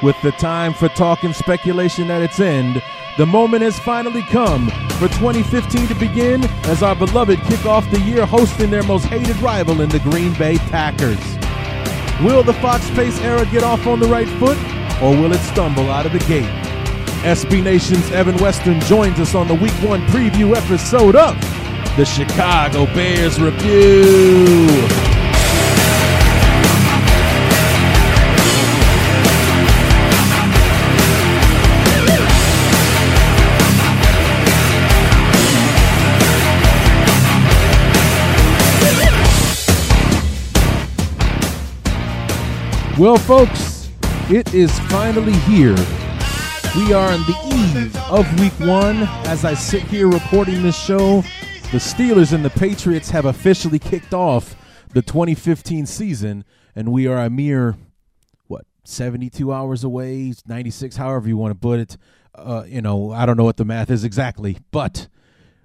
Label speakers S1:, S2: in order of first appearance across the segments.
S1: With the time for talk and speculation at its end, the moment has finally come for 2015 to begin as our beloved kick off the year hosting their most hated rival in the Green Bay Packers. Will the Fox Pace era get off on the right foot, or will it stumble out of the gate? SB Nation's Evan Western joins us on the Week 1 preview episode of the Chicago Bears Review. Well, folks, it is finally here. We are on the eve of week one. As I sit here recording this show, the Steelers and the Patriots have officially kicked off the 2015 season, and we are a mere, what, 72 hours away, 96, however you want to put it. Uh, you know, I don't know what the math is exactly, but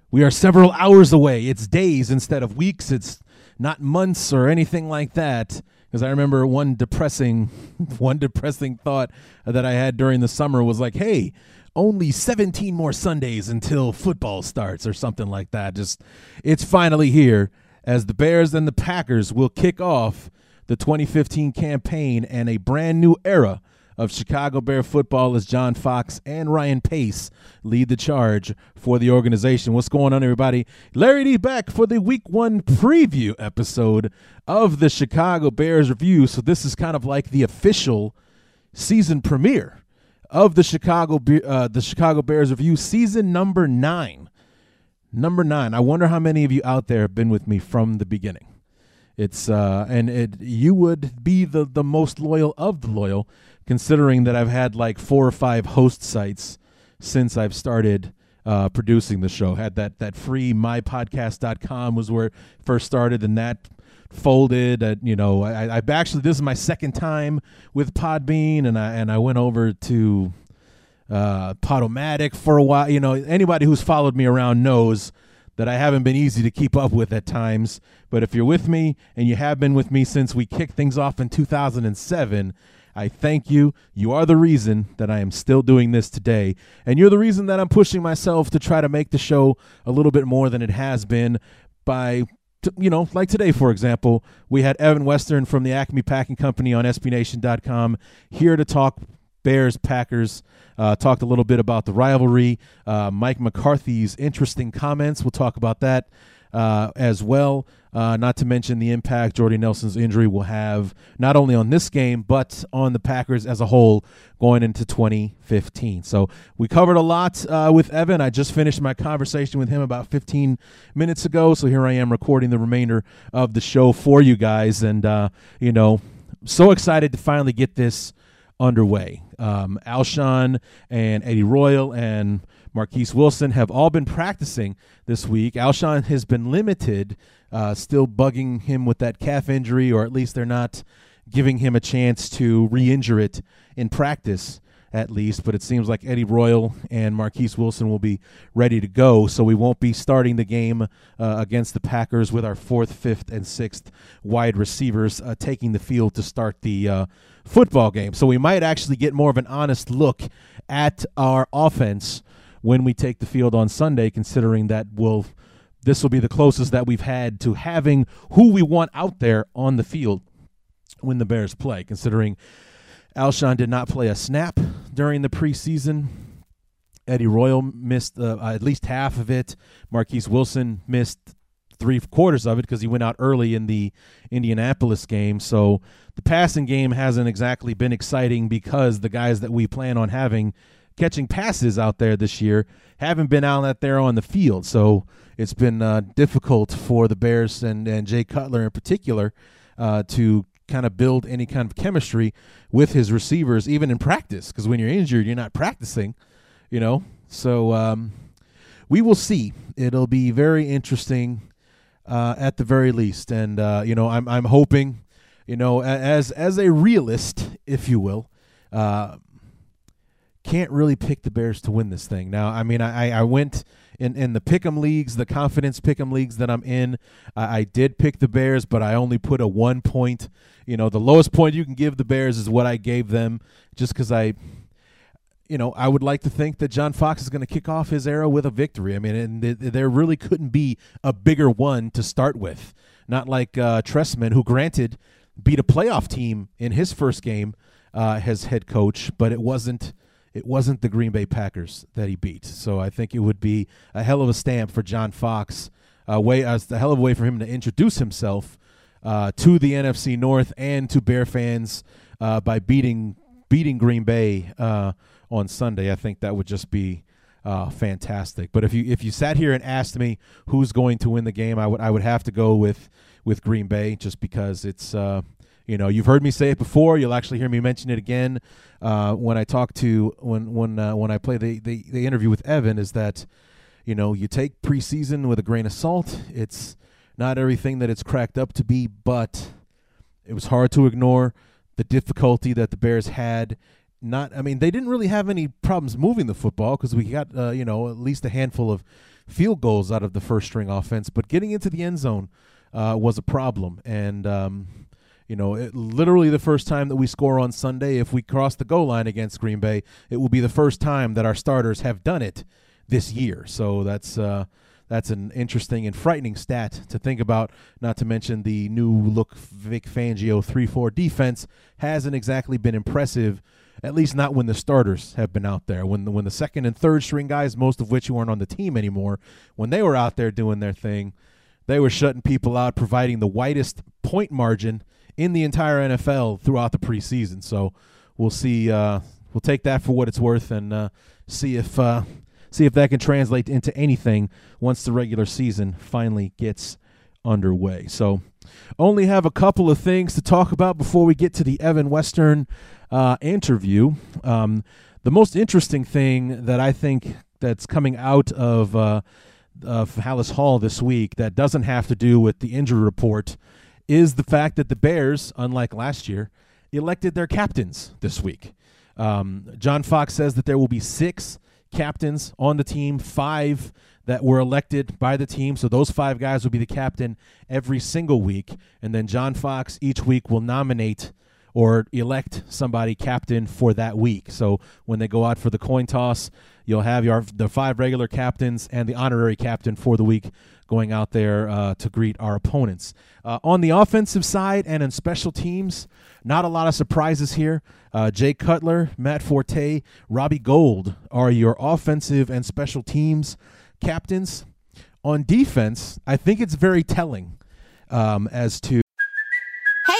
S1: we are several hours away. It's days instead of weeks. It's not months or anything like that because I remember one depressing one depressing thought that I had during the summer was like, "Hey, only 17 more Sundays until football starts or something like that." Just it's finally here as the Bears and the Packers will kick off the 2015 campaign and a brand new era of Chicago Bear football as John Fox and Ryan Pace lead the charge for the organization. What's going on, everybody? Larry D back for the week one preview episode of the Chicago Bears review. So, this is kind of like the official season premiere of the Chicago uh, the Chicago Bears review, season number nine. Number nine. I wonder how many of you out there have been with me from the beginning. It's uh, and it you would be the the most loyal of the loyal considering that I've had like four or five host sites since I've started uh, producing the show. Had that that free mypodcast.com was where it first started, and that folded. Uh, you know, I, I actually this is my second time with Podbean, and I and I went over to uh, Podomatic for a while. You know, anybody who's followed me around knows that I haven't been easy to keep up with at times. But if you're with me and you have been with me since we kicked things off in 2007, I thank you. You are the reason that I am still doing this today. And you're the reason that I'm pushing myself to try to make the show a little bit more than it has been by you know, like today, for example, we had Evan Western from the Acme Packing Company on SBNation.com here to talk Bears Packers. Uh, talked a little bit about the rivalry. Uh, Mike McCarthy's interesting comments. We'll talk about that uh, as well. Uh, not to mention the impact Jordy Nelson's injury will have not only on this game, but on the Packers as a whole going into 2015. So we covered a lot uh, with Evan. I just finished my conversation with him about 15 minutes ago. So here I am recording the remainder of the show for you guys. And, uh, you know, so excited to finally get this underway. Um, Alshon and Eddie Royal and Marquess Wilson have all been practicing this week. Alshon has been limited, uh, still bugging him with that calf injury, or at least they're not giving him a chance to re injure it in practice at least, but it seems like Eddie Royal and Marquess Wilson will be ready to go. So we won't be starting the game uh, against the Packers with our fourth, fifth, and sixth wide receivers uh, taking the field to start the uh, football game. So we might actually get more of an honest look at our offense when we take the field on Sunday, considering that will this will be the closest that we've had to having who we want out there on the field when the Bears play, considering Alshon did not play a snap during the preseason. Eddie Royal missed uh, at least half of it. Marquess Wilson missed three quarters of it because he went out early in the Indianapolis game. So the passing game hasn't exactly been exciting because the guys that we plan on having catching passes out there this year haven't been out there on the field. So it's been uh, difficult for the Bears and, and Jay Cutler in particular uh, to kind of build any kind of chemistry with his receivers, even in practice. Because when you're injured, you're not practicing, you know. So um, we will see. It'll be very interesting uh, at the very least, and uh, you know, I'm I'm hoping, you know, as as a realist, if you will. Can't really pick the Bears to win this thing. Now, I mean, I, I went in, in the pick'em leagues, the confidence pick'em leagues that I'm in. I, I did pick the Bears, but I only put a one point. You know, the lowest point you can give the Bears is what I gave them, just because I, you know, I would like to think that John Fox is going to kick off his era with a victory. I mean, and th- there really couldn't be a bigger one to start with. Not like uh, Trestman, who granted beat a playoff team in his first game uh, as head coach, but it wasn't it wasn't the Green Bay Packers that he beat. So I think it would be a hell of a stamp for John Fox. A way, uh, a hell of a way for him to introduce himself uh, to the NFC North and to Bear fans uh, by beating beating Green Bay uh, on Sunday. I think that would just be uh, fantastic. But if you if you sat here and asked me who's going to win the game, I would I would have to go with with Green Bay just because it's uh, you know, you've heard me say it before. You'll actually hear me mention it again uh, when I talk to when when uh, when I play the, the the interview with Evan. Is that you know you take preseason with a grain of salt. It's not everything that it's cracked up to be, but it was hard to ignore the difficulty that the Bears had. Not, I mean, they didn't really have any problems moving the football because we got uh, you know at least a handful of field goals out of the first string offense, but getting into the end zone uh, was a problem and. Um, you know, it, literally the first time that we score on Sunday, if we cross the goal line against Green Bay, it will be the first time that our starters have done it this year. So that's uh, that's an interesting and frightening stat to think about. Not to mention the new look Vic Fangio three four defense hasn't exactly been impressive. At least not when the starters have been out there. When the, when the second and third string guys, most of which aren't on the team anymore, when they were out there doing their thing, they were shutting people out, providing the widest point margin in the entire NFL throughout the preseason. So we'll see. Uh, we'll take that for what it's worth and uh, see if uh, see if that can translate into anything once the regular season finally gets underway. So only have a couple of things to talk about before we get to the Evan Western uh, interview. Um, the most interesting thing that I think that's coming out of uh, of Halas Hall this week that doesn't have to do with the injury report is the fact that the Bears, unlike last year, elected their captains this week. Um, John Fox says that there will be six captains on the team, five that were elected by the team. So those five guys will be the captain every single week. And then John Fox each week will nominate or elect somebody captain for that week. So when they go out for the coin toss, you'll have your the five regular captains and the honorary captain for the week going out there uh, to greet our opponents. Uh, on the offensive side and in special teams, not a lot of surprises here. Uh, Jay Cutler, Matt Forte, Robbie Gould are your offensive and special teams captains. On defense, I think it's very telling um, as to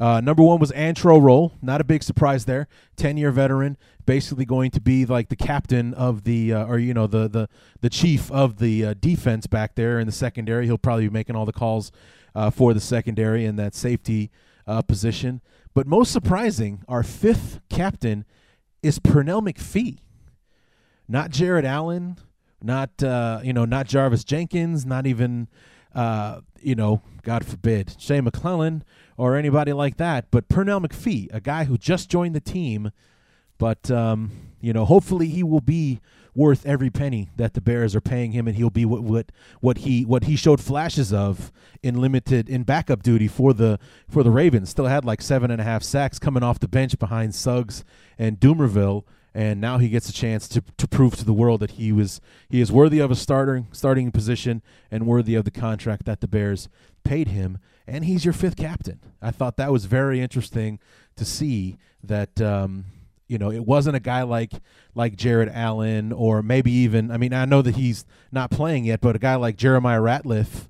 S1: Uh, number one was Antrel Rolle. Not a big surprise there. Ten year veteran, basically going to be like the captain of the, uh, or you know, the the the chief of the uh, defense back there in the secondary. He'll probably be making all the calls uh, for the secondary in that safety uh, position. But most surprising, our fifth captain is Pernell McPhee, not Jared Allen, not uh, you know, not Jarvis Jenkins, not even you know, God forbid, Shea McClellin or anybody like that, but Pernell McPhee, a guy who just joined the team, but um, you know, hopefully he will be worth every penny that the Bears are paying him, and he'll be what what what he what he showed flashes of in limited in backup duty for the for the Ravens. Still had like seven and a half sacks coming off the bench behind Suggs and Dumervil, and now he gets a chance to to prove to the world that he was he is worthy of a starting starting position and worthy of the contract that the Bears paid him. And he's your fifth captain. I thought that was very interesting to see that. Um, you know, it wasn't a guy like like Jared Allen or maybe even I mean, I know that he's not playing yet, but a guy like Jeremiah Ratliff,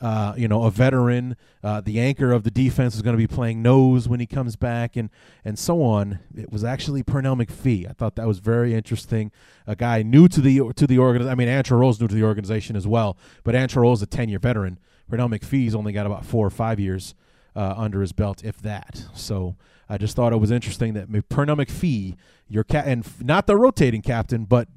S1: uh, you know, a veteran, uh, the anchor of the defense is going to be playing nose when he comes back, and and so on. It was actually Pernell McPhee. I thought that was very interesting. A guy new to the to the organization. I mean, Antrel Rolle's new to the organization as well, but Antrel Rolle's a ten year veteran. Pernell McPhee's only got about four or five years uh, under his belt, if that. So I just thought it was interesting that Pernell McPhee, your cat, and not the rotating captain, but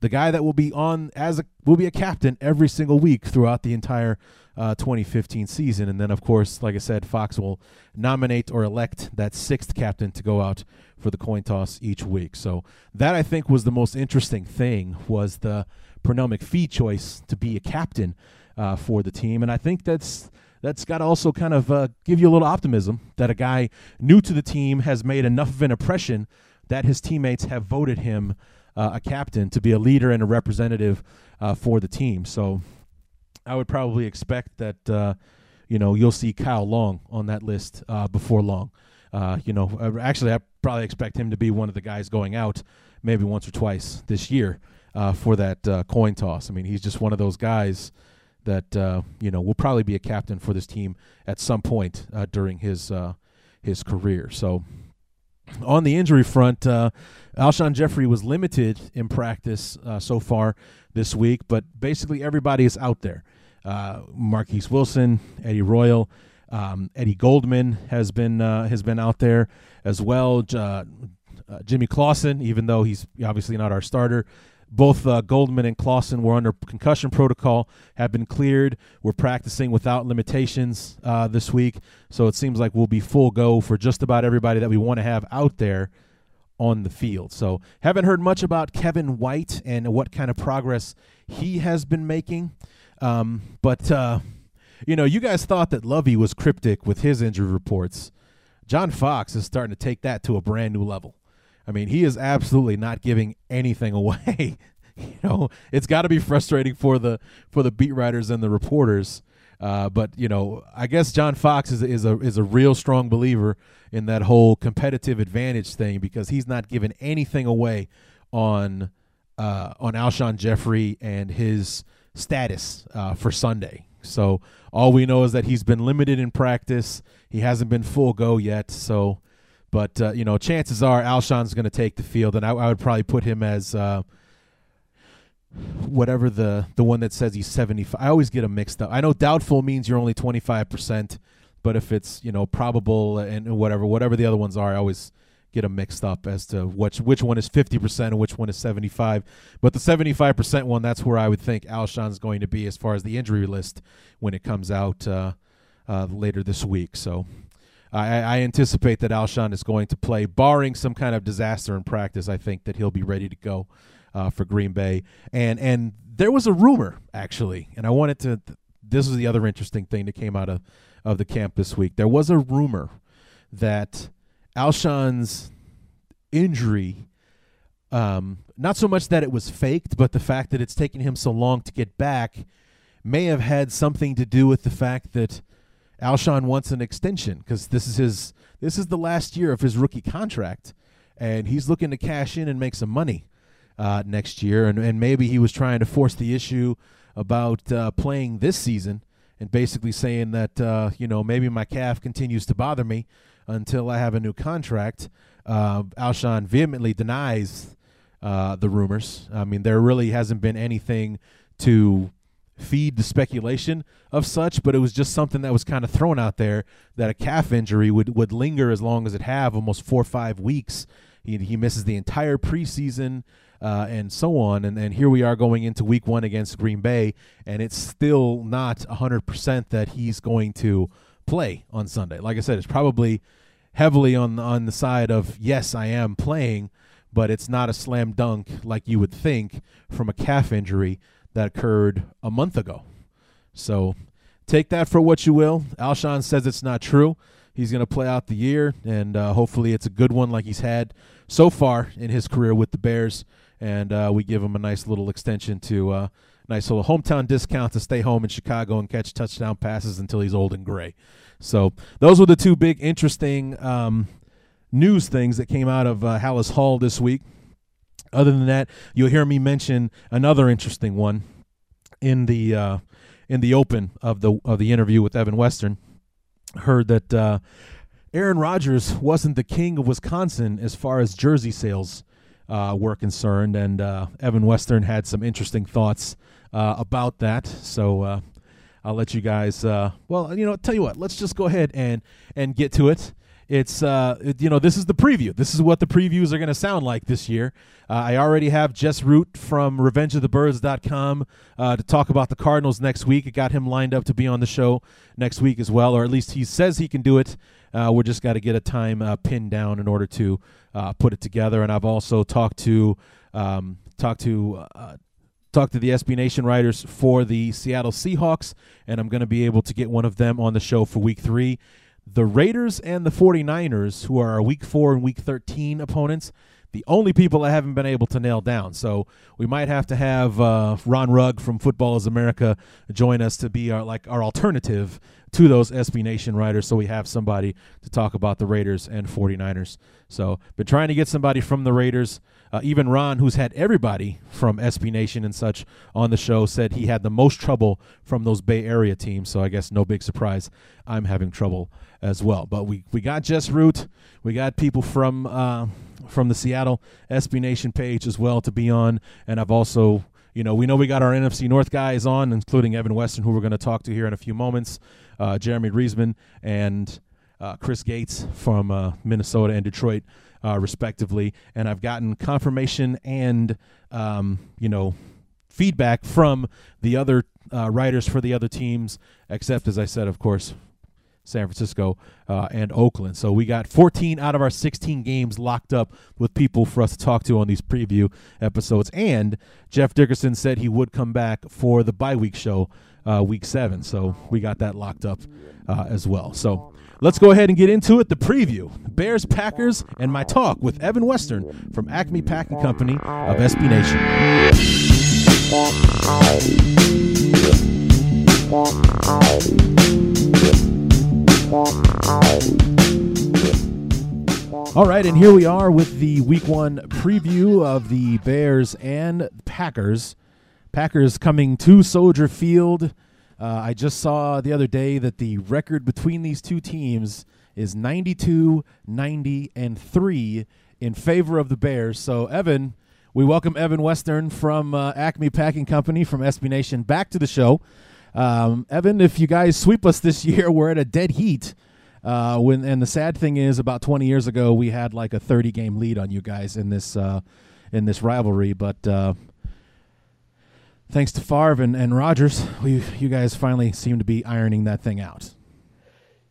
S1: the guy that will be on as a will be a captain every single week throughout the entire uh, 2015 season. And then, of course, like I said, Fox will nominate or elect that sixth captain to go out for the coin toss each week. So that I think was the most interesting thing was the Pernell McPhee choice to be a captain uh, for the team, and I think that's that's got to also kind of uh, give you a little optimism that a guy new to the team has made enough of an impression that his teammates have voted him uh, a captain to be a leader and a representative uh, for the team. So I would probably expect that uh, you know you'll see Kyle Long on that list uh, before long. You know, actually, I probably expect him to be one of the guys going out maybe once or twice this year for that coin toss. I mean, he's just one of those guys that uh, you know will probably be a captain for this team at some point uh, during his uh, his career. So on the injury front, uh, Alshon Jeffery was limited in practice uh, so far this week, but basically everybody is out there. Uh, Marquess Wilson, Eddie Royal, um, Eddie Goldman has been has been out there as well. Jimmy Clausen, even though he's obviously not our starter, both uh, Goldman and Clausen were under concussion protocol, have been cleared. We're practicing without limitations uh, this week, so it seems like we'll be full go for just about everybody that we want to have out there on the field. So, haven't heard much about Kevin White and what kind of progress he has been making. Um, but, uh, you know, you guys thought that Lovie was cryptic with his injury reports. John Fox is starting to take that to a brand new level. I mean, he is absolutely not giving anything away. you know, it's got to be frustrating for the for the beat writers and the reporters. Uh, but you know, I guess John Fox is is a is a real strong believer in that whole competitive advantage thing because he's not giving anything away on uh, on Alshon Jeffery and his status uh, for Sunday. So all we know is that he's been limited in practice. He hasn't been full go yet. So but uh, you know, chances are Alshon's going to take the field, and I, I, would probably put him as uh, whatever the the one that says he's seventy five. I always get them mixed up. I know doubtful means you're only twenty five percent, but if it's you know probable and whatever whatever the other ones are, I always get them mixed up as to which which one is 50% and which one is 75 but the 75% one that's where i would think alshon's going to be as far as the injury list when it comes out uh, uh, later this week so I, I anticipate that Alshon is going to play, barring some kind of disaster in practice. I think that he'll be ready to go uh, for Green Bay. And and there was a rumor actually, and I wanted to. This was the other interesting thing that came out of of the camp this week. There was a rumor that Alshon's injury, um, not so much that it was faked, but the fact that it's taken him so long to get back, may have had something to do with the fact that Alshon wants an extension because this is his this is the last year of his rookie contract, and he's looking to cash in and make some money uh, next year. And, and maybe he was trying to force the issue about uh, playing this season and basically saying that uh, you know maybe my calf continues to bother me until I have a new contract. Uh, Alshon vehemently denies uh, the rumors. I mean, there really hasn't been anything to feed the speculation of such, but it was just something that was kind of thrown out there that a calf injury would, would linger as long as it have, almost four or five weeks, He, he misses the entire preseason uh, and so on. And, and here we are going into week one against Green Bay, and it's still not 100% that he's going to play on Sunday. Like I said, it's probably heavily on, on the side of, yes, I am playing, but it's not a slam dunk like you would think from a calf injury that occurred a month ago. So take that for what you will. Alshon says it's not true. He's going to play out the year, and uh, hopefully it's a good one like he's had so far in his career with the Bears. And uh, we give him a nice little extension to uh, nice little hometown discount to stay home in Chicago and catch touchdown passes until he's old and gray. So those were the two big interesting um, news things that came out of uh, Halas Hall this week. Other than that, you'll hear me mention another interesting one in the uh, in the open of the of the interview with Evan Western. Heard that uh, Aaron Rodgers wasn't the king of Wisconsin as far as jersey sales uh, were concerned, and uh, Evan Western had some interesting thoughts uh, about that. So uh, I'll let you guys. Well, you know, tell you what. Let's just go ahead and and get to it. It's uh, it, you know, this is the preview. This is what the previews are going to sound like this year. Uh, I already have Jess Root from RevengeOfTheBirds.com uh, to talk about the Cardinals next week. I got him lined up to be on the show next week as well, or at least he says he can do it. Uh, we're just got to get a time uh, pinned down in order to uh, put it together. And I've also talked to um, talked to uh, talked to the SB Nation writers for the Seattle Seahawks, and I'm going to be able to get one of them on the show for week three. The Raiders and the 49ers, who are our week four and week 13 opponents, the only people I haven't been able to nail down. So we might have to have uh, Ron Rugg from Football is America join us to be our like our alternative to those SB Nation writers so we have somebody to talk about the Raiders and 49ers. So been trying to get somebody from the Raiders. Uh, even Ron, who's had everybody from SB Nation and such on the show, said he had the most trouble from those Bay Area teams. So I guess no big surprise, I'm having trouble as well. But we, we got Jess Root, we got people from uh, from the Seattle SB Nation page as well to be on, and I've also you know, we know we got our NFC North guys on, including Evan Western, who we're going to talk to here in a few moments, uh, Jeremy Reisman, and uh, Chris Gates from uh, Minnesota and Detroit, uh, respectively. And I've gotten confirmation and, um, you know, feedback from the other uh, writers for the other teams, except, as I said, of course, San Francisco uh, and Oakland. So we got 14 out of our 16 games locked up with people for us to talk to on these preview episodes. And Jeff Dickerson said he would come back for the bye week show, uh, week seven. So we got that locked up uh, as well. So let's go ahead and get into it. The preview Bears, Packers, and my talk with Evan Western from Acme Packing Company of SB Nation. All right, and here we are with the week one preview of the Bears and Packers. Packers coming to Soldier Field. Uh, I just saw the other day that the record between these two teams is 92, 90, and 3 in favor of the Bears. So, Evan, we welcome Evan Western from uh, Acme Packing Company from SB Nation back to the show. Um, Evan, if you guys sweep us this year, we're at a dead heat. Uh, when and the sad thing is, about 20 years ago, we had like a 30 game lead on you guys in this uh, in this rivalry. But uh, thanks to Favre and, and Rodgers, we you guys finally seem to be ironing that thing out.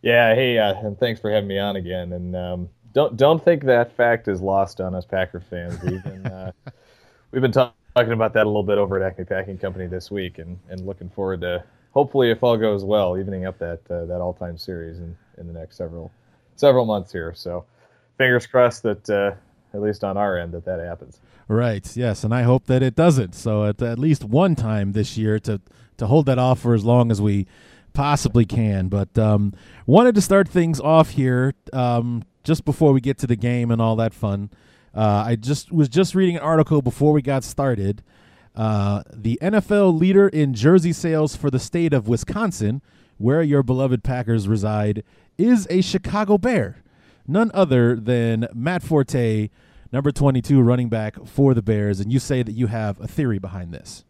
S2: Yeah, hey, uh, and thanks for having me on again. And um, don't don't think that fact is lost on us Packer fans. We've been uh, we've been talking talking about that a little bit over at Acme Packing Company this week, and, and looking forward to hopefully, if all goes well, evening up that uh, that all time series in, in the next several several months here. So, fingers crossed that uh, at least on our end that that happens.
S1: Right. Yes, and I hope that it doesn't. So at at least one time this year to to hold that off for as long as we possibly can. But um, wanted to start things off here um, just before we get to the game and all that fun. Uh, I just was just reading an article before we got started. Uh, the NFL leader in jersey sales for the state of Wisconsin, where your beloved Packers reside, is a Chicago Bear, none other than Matt Forte, number 22 running back for the Bears. And you say that you have a theory behind this.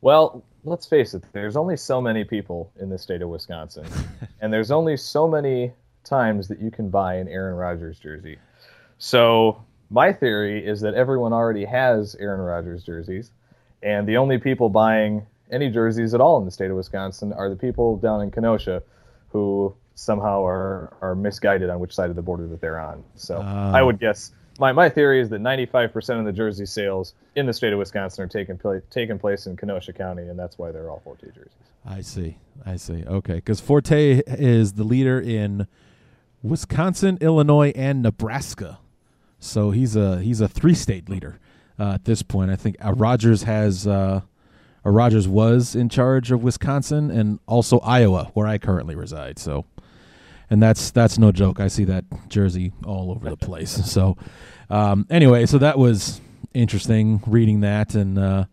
S2: Well, let's face it, there's only so many people in the state of Wisconsin, and there's only so many times that you can buy an Aaron Rodgers jersey. So my theory is that everyone already has Aaron Rodgers jerseys, and the only people buying any jerseys at all in the state of Wisconsin are the people down in Kenosha who somehow are, are misguided on which side of the border that they're on. So
S1: Ah.
S2: I would guess my, my theory is that 95% of the jersey sales in the state of Wisconsin are taking, pla- taking place in Kenosha County, and that's why they're all Forte jerseys.
S1: I see. I see. Okay, because Forte is the leader in Wisconsin, Illinois, and Nebraska. So he's a he's a three state leader uh, at this point. I think uh, Rodgers has uh, Rodgers was in charge of Wisconsin and also Iowa, where I currently reside. So, and that's that's no joke. I see that jersey all over the place. So, um, anyway, so that was interesting reading that and. Uh,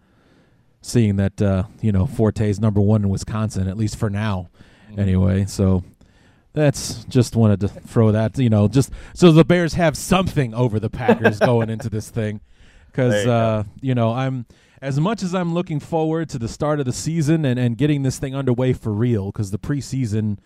S1: seeing that uh, you know Forte is number one in Wisconsin at least for now, anyway. So that's just wanted to throw that you know just so the Bears have something over the Packers going into this thing because
S2: you
S1: uh, you know I'm as much as I'm looking forward to the start of the season and and getting this thing underway for real because the preseason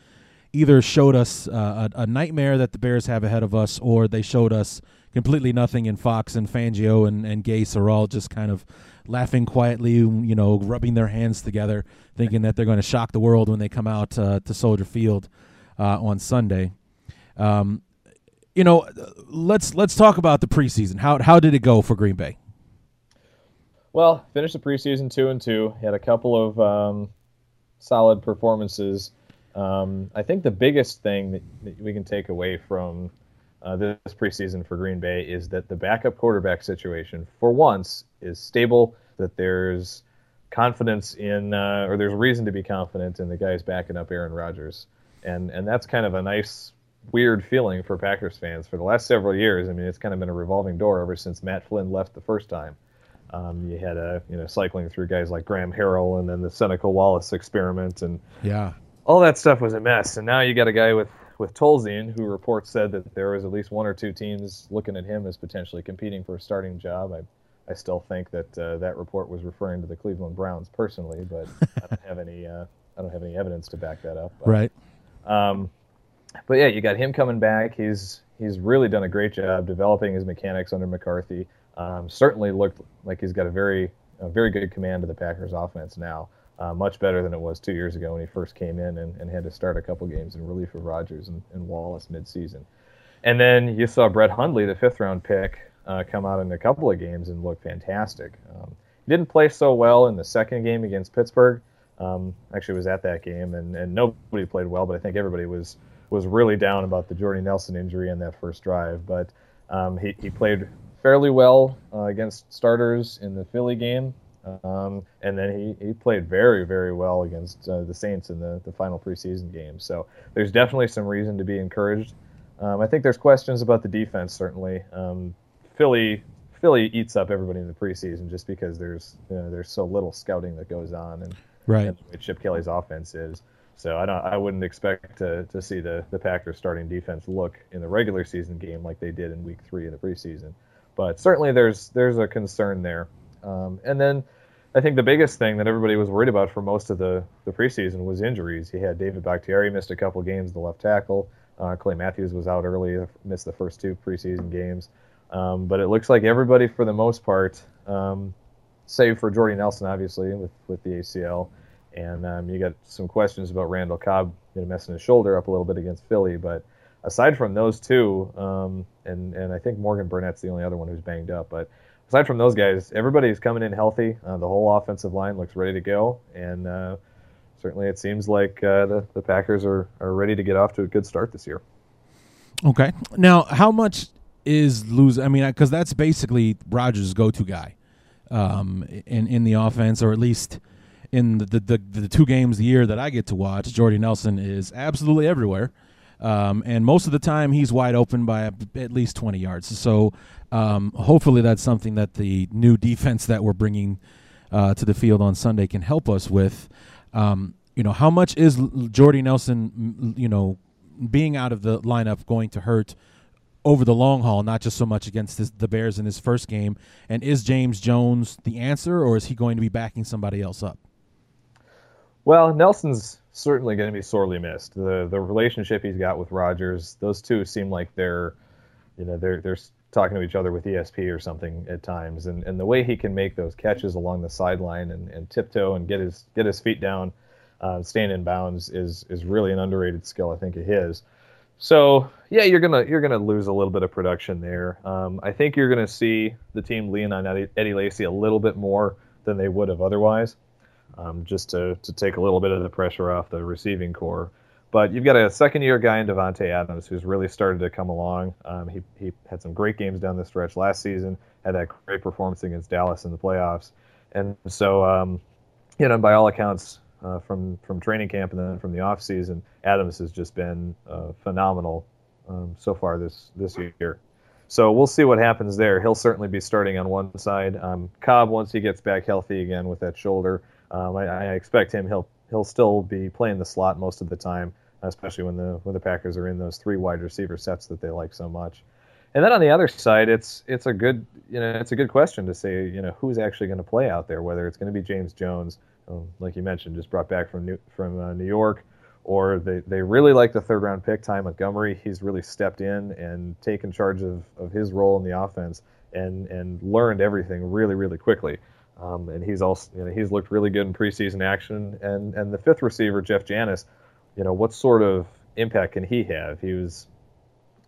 S1: either showed us uh, a, a nightmare that the Bears have ahead of us, or they showed us completely nothing. And Fox and Fangio and, and Gase are all just kind of laughing quietly, you know, rubbing their hands together, thinking that they're going to shock the world when they come out uh, to Soldier Field uh, on Sunday. Um, you know, let's let's talk about the preseason. How how did it go for Green Bay?
S2: Well, finished the preseason two and two. Had a couple of um, solid performances. Um, I think the biggest thing that, that we can take away from uh, this preseason for Green Bay is that the backup quarterback situation, for once, is stable. That there's confidence in, uh, or there's reason to be confident in the guys backing up Aaron Rodgers, and and that's kind of a nice, weird feeling for Packers fans for the last several years. I mean, it's kind of been a revolving door ever since Matt Flynn left the first time. Um, you had a you know cycling through guys like Graham Harrell and then the Seneca Wallace experiment and
S1: Yeah,
S2: all that stuff was a mess. And now you got a guy with with Tolzien who reports said that there was at least one or two teams looking at him as potentially competing for a starting job. I I still think that uh, that report was referring to the Cleveland Browns personally, but I don't have any uh, I don't have any evidence to back that up.
S1: Right.
S2: um, but yeah, you got him coming back. He's he's really done a great job developing his mechanics under McCarthy. Um, certainly looked like he's got a very a very good command of the Packers offense now. Uh, much better than it was two years ago when he first came in and, and had to start a couple games in relief of Rodgers and, and Wallace midseason. And then you saw Brett Hundley, the fifth round pick, uh, come out in a couple of games and look fantastic. Um, he didn't play so well in the second game against Pittsburgh. Um, actually, was at that game, and, and nobody played well, but I think everybody was was really down about the Jordy Nelson injury in that first drive. But um, he, he played fairly well uh, against starters in the Philly game. Um, and then he, he played very, very well against uh, the Saints in the, the final preseason game. So there's definitely some reason to be encouraged. Um, I think there's questions about the defense, certainly. Um, Philly Philly eats up everybody in the preseason just because there's you know, there's so little scouting that goes on and,
S1: Right.
S2: and the way Chip Kelly's offense is. So I don't I wouldn't expect to, to see the, the Packers starting defense look in the regular season game like they did in week three of the preseason. But certainly there's there's a concern there. Um, and then I think the biggest thing that everybody was worried about for most of the, the preseason was injuries. You had David Bakhtiari missed a couple games, the left tackle. Uh, Clay Matthews was out early, missed the first two preseason games. Um, but it looks like everybody, for the most part, um, save for Jordy Nelson, obviously, with, with the ACL. And um, you got some questions about Randall Cobb you know, messing his shoulder up a little bit against Philly. But aside from those two, um, and, and I think Morgan Burnett's the only other one who's banged up. But aside from those guys, everybody's coming in healthy. Uh, the whole offensive line looks ready to go. And uh, certainly it seems like uh, the, the Packers are, are ready to get off to a good start this year.
S1: Okay. Now, how much is lose? I mean, because that's basically Rodgers' go-to guy um, in in the offense, or at least in the, the the the two games a year that I get to watch. Jordy Nelson is absolutely everywhere, um, and most of the time he's wide open by at least twenty yards. So, um, hopefully, that's something that the new defense that we're bringing uh, to the field on Sunday can help us with. Um, you know, how much is Jordy Nelson? You know, being out of the lineup going to hurt over the long haul, not just so much against this, the Bears in his first game? And is James Jones the answer, or is he going to be backing somebody else up?
S2: Well, Nelson's certainly going to be sorely missed. The the relationship he's got with Rodgers, those two seem like they're, you know, they're they're talking to each other with ESP or something at times, and, and the way he can make those catches along the sideline and, and tiptoe and get his get his feet down, uh, staying in bounds is is really an underrated skill I think of his. So yeah, you're gonna you're gonna lose a little bit of production there. Um, I think you're gonna see the team lean on Eddie, Eddie Lacy a little bit more than they would have otherwise, um, just to to take a little bit of the pressure off the receiving corps. But you've got a second year guy in Davante Adams who's really started to come along. Um, he, he had some great games down the stretch last season, had that great performance against Dallas in the playoffs. And so, um, you know, by all accounts, uh, from, from training camp and then from the offseason, Adams has just been uh, phenomenal um, so far this, this year. So we'll see what happens there. He'll certainly be starting on one side. Um, Cobb, once he gets back healthy again with that shoulder, um, I, I expect him. He'll he'll still be playing the slot most of the time, especially when the when the Packers are in those three wide receiver sets that they like so much. And then on the other side, it's it's a good you know it's a good question to say you know who's actually going to play out there, whether it's going to be James Jones, um, like you mentioned, just brought back from New, from uh, New York, or they, they really like the third round pick Ty Montgomery. He's really stepped in and taken charge of, of his role in the offense and and learned everything really really quickly. Um, and he's also, you know, he's looked really good in preseason action. And and the fifth receiver, Jeff Janis, you know, what sort of impact can he have? He was,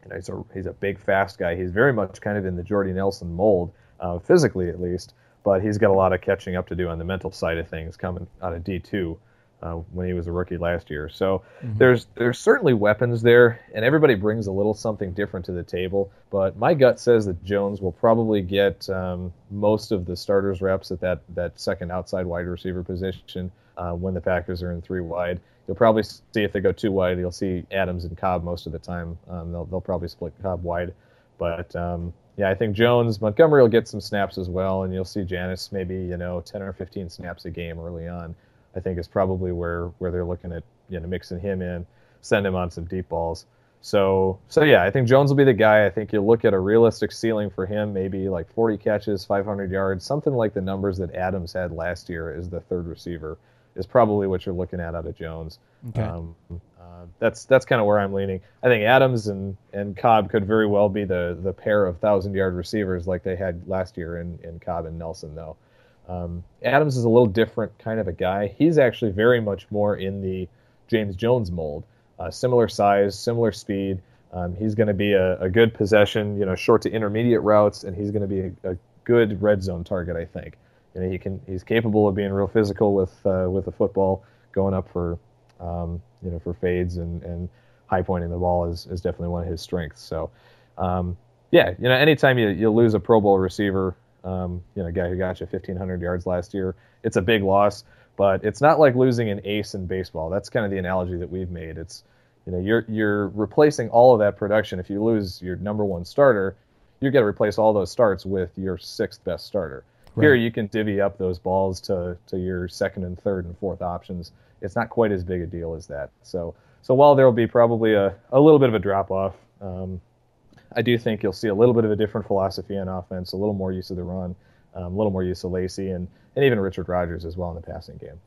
S2: you know, he's a he's a big, fast guy. He's very much kind of in the Jordy Nelson mold, uh, physically at least. But he's got a lot of catching up to do on the mental side of things coming out of D2 uh, when he was a rookie last year. So mm-hmm. there's there's certainly weapons there, and everybody brings a little something different to the table. But my gut says that Jones will probably get um, most of the starters reps at that that second outside wide receiver position uh, when the Packers are in three wide. You'll probably see if they go two wide, you'll see Adams and Cobb most of the time. Um, they'll they'll probably split Cobb wide, but um, yeah, I think Jones, Montgomery will get some snaps as well, and you'll see Janis maybe you know 10 or 15 snaps a game early on. I think is probably where where they're looking at you know mixing him in, send him on some deep balls. So so yeah, I think Jones will be the guy. I think you'll look at a realistic ceiling for him, maybe like 40 catches, 500 yards, something like the numbers that Adams had last year as the third receiver is probably what you're looking at out of Jones. Okay. Um, uh, that's that's kind of where I'm leaning. I think Adams and, and Cobb could very well be the the pair of thousand yard receivers like they had last year in, in Cobb and Nelson though. Um, Adams is a little different kind of a guy. He's actually very much more in the James Jones mold. Uh, similar size, similar speed. Um, he's going to be a, a, good possession, you know, short to intermediate routes, and he's going to be a, a, good red zone target. I think. You know, he can. He's capable of being real physical with uh, with the football, going up for, um, you know, for fades and, and high pointing the ball is, is definitely one of his strengths. So, um, yeah, you know, anytime you, you lose a Pro Bowl receiver, um, you know, a guy who got you 1,500 yards last year. It's a big loss, but it's not like losing an ace in baseball. That's kind of the analogy that we've made. It's, you know, you're you're replacing all of that production. If you lose your number one starter, you got to replace all those starts with your sixth best starter. Right. Here, you can divvy up those balls to to your second and third and fourth options. It's not quite as big a deal as that. So, so while there will be probably a, a little bit of a drop off, um, I do think you'll see a little bit of a different philosophy on offense, a little more use of the run, um, a little more use of Lacy, and, and even Richard Rodgers as well in the passing game.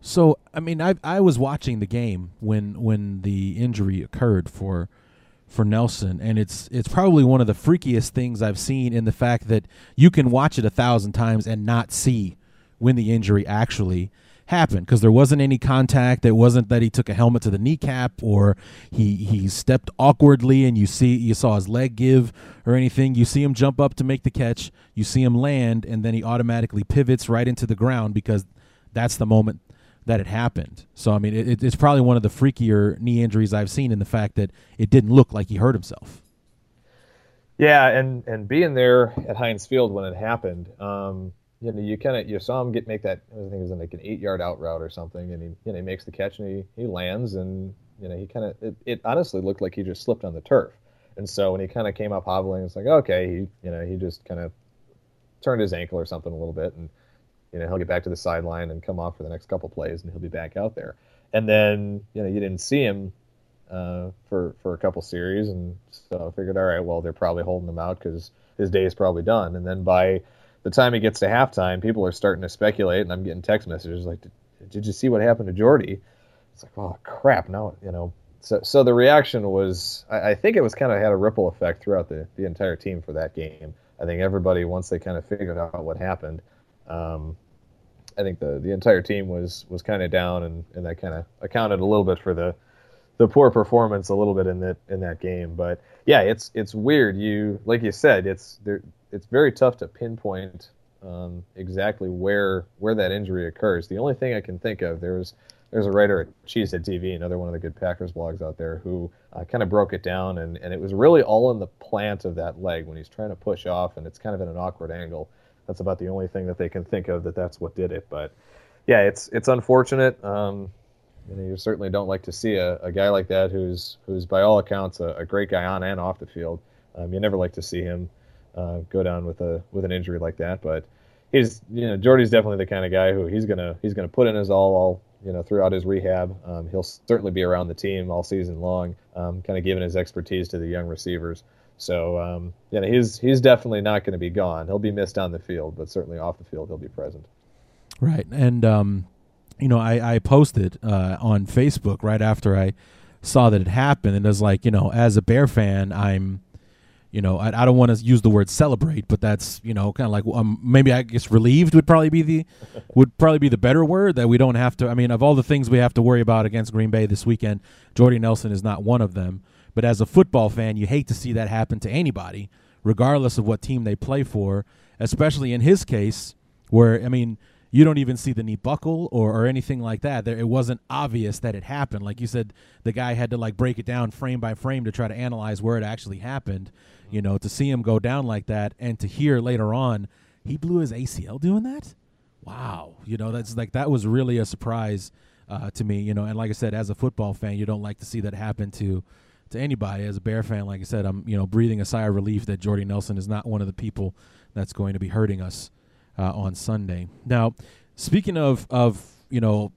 S1: So, I mean, I I was watching the game when when the injury occurred for for Nelson, and it's it's probably one of the freakiest things I've seen in the fact that you can watch it a thousand times and not see when the injury actually happened because there wasn't any contact. It wasn't that he took a helmet to the kneecap or he he stepped awkwardly and you see you saw his leg give or anything. You see him jump up to make the catch. You see him land and then he automatically pivots right into the ground because that's the moment that it happened. So I mean, it, it's probably one of the freakier knee injuries I've seen in the fact that it didn't look like he hurt himself.
S2: Yeah, and and being there at Heinz Field when it happened, um, you know, you kind of you saw him get make that. I think it was like an eight yard out route or something, and he you know he makes the catch and he, he lands and you know he kind of it, it, honestly looked like he just slipped on the turf, and so when he kind of came up hobbling, it's like okay, he you know he just kind of turned his ankle or something a little bit, and you know he'll get back to the sideline and come off for the next couple plays, and he'll be back out there, and then you know you didn't see him uh, for for a couple series, and so I figured all right, well they're probably holding him out because his day is probably done, and then by the time it gets to halftime, people are starting to speculate, and I'm getting text messages like, "Did, you see what happened to Jordy?" It's like, oh crap! Now you know so so the reaction was I, I think it was kind of had a ripple effect throughout the the entire team for that game. I think everybody once they kind of figured out what happened. Um, I think the, the entire team was was kind of down, and, and that kind of accounted a little bit for the the poor performance a little bit in that in that game. But yeah, it's it's weird. You like you said, it's there. It's very tough to pinpoint um, exactly where where that injury occurs. The only thing I can think of there was there's a writer at Cheesehead TV, another one of the good Packers blogs out there, who uh, kind of broke it down, and, and it was really all in the plant of that leg when he's trying to push off, and it's kind of in an awkward angle. That's about the only thing that they can think of that that's what did it. But yeah, it's it's unfortunate. Um, you, know, you certainly don't like to see a, a guy like that who's who's by all accounts a, a great guy on and off the field. Um, you never like to see him uh, go down with a with an injury like that. But he's you know Jordy's definitely the kind of guy who he's gonna he's gonna put in his all all you know throughout his rehab. Um, he'll certainly be around the team all season long, um, kind of giving his expertise to the young receivers. So um, you know he's he's definitely not going to be gone. He'll be missed on the field, but certainly off the field he'll be present.
S1: Right, and um, you know I, I posted uh, on Facebook right after I saw that it happened, and it was like you know as a Bear fan I'm you know, I, I don't want to use the word celebrate, but that's you know kind of like um, maybe I guess relieved would probably be the would probably be the better word that we don't have to. I mean, of all the things we have to worry about against Green Bay this weekend, Jordy Nelson is not one of them. But as a football fan, you hate to see that happen to anybody, regardless of what team they play for. Especially in his case, where I mean, you don't even see the knee buckle or, or anything like that. There, it wasn't obvious that it happened. Like you said, the guy had to like break it down frame by frame to try to analyze where it actually happened you know, to see him go down like that and to hear later on he blew his ACL doing that. Wow, you know, that's like that was really a surprise uh, to me. You know, and like I said, as a football fan, you don't like to see that happen to to anybody. As a Bear fan, like I said, I'm you know breathing a sigh of relief that Jordy Nelson is not one of the people that's going to be hurting us uh, on Sunday. Now, speaking of of you know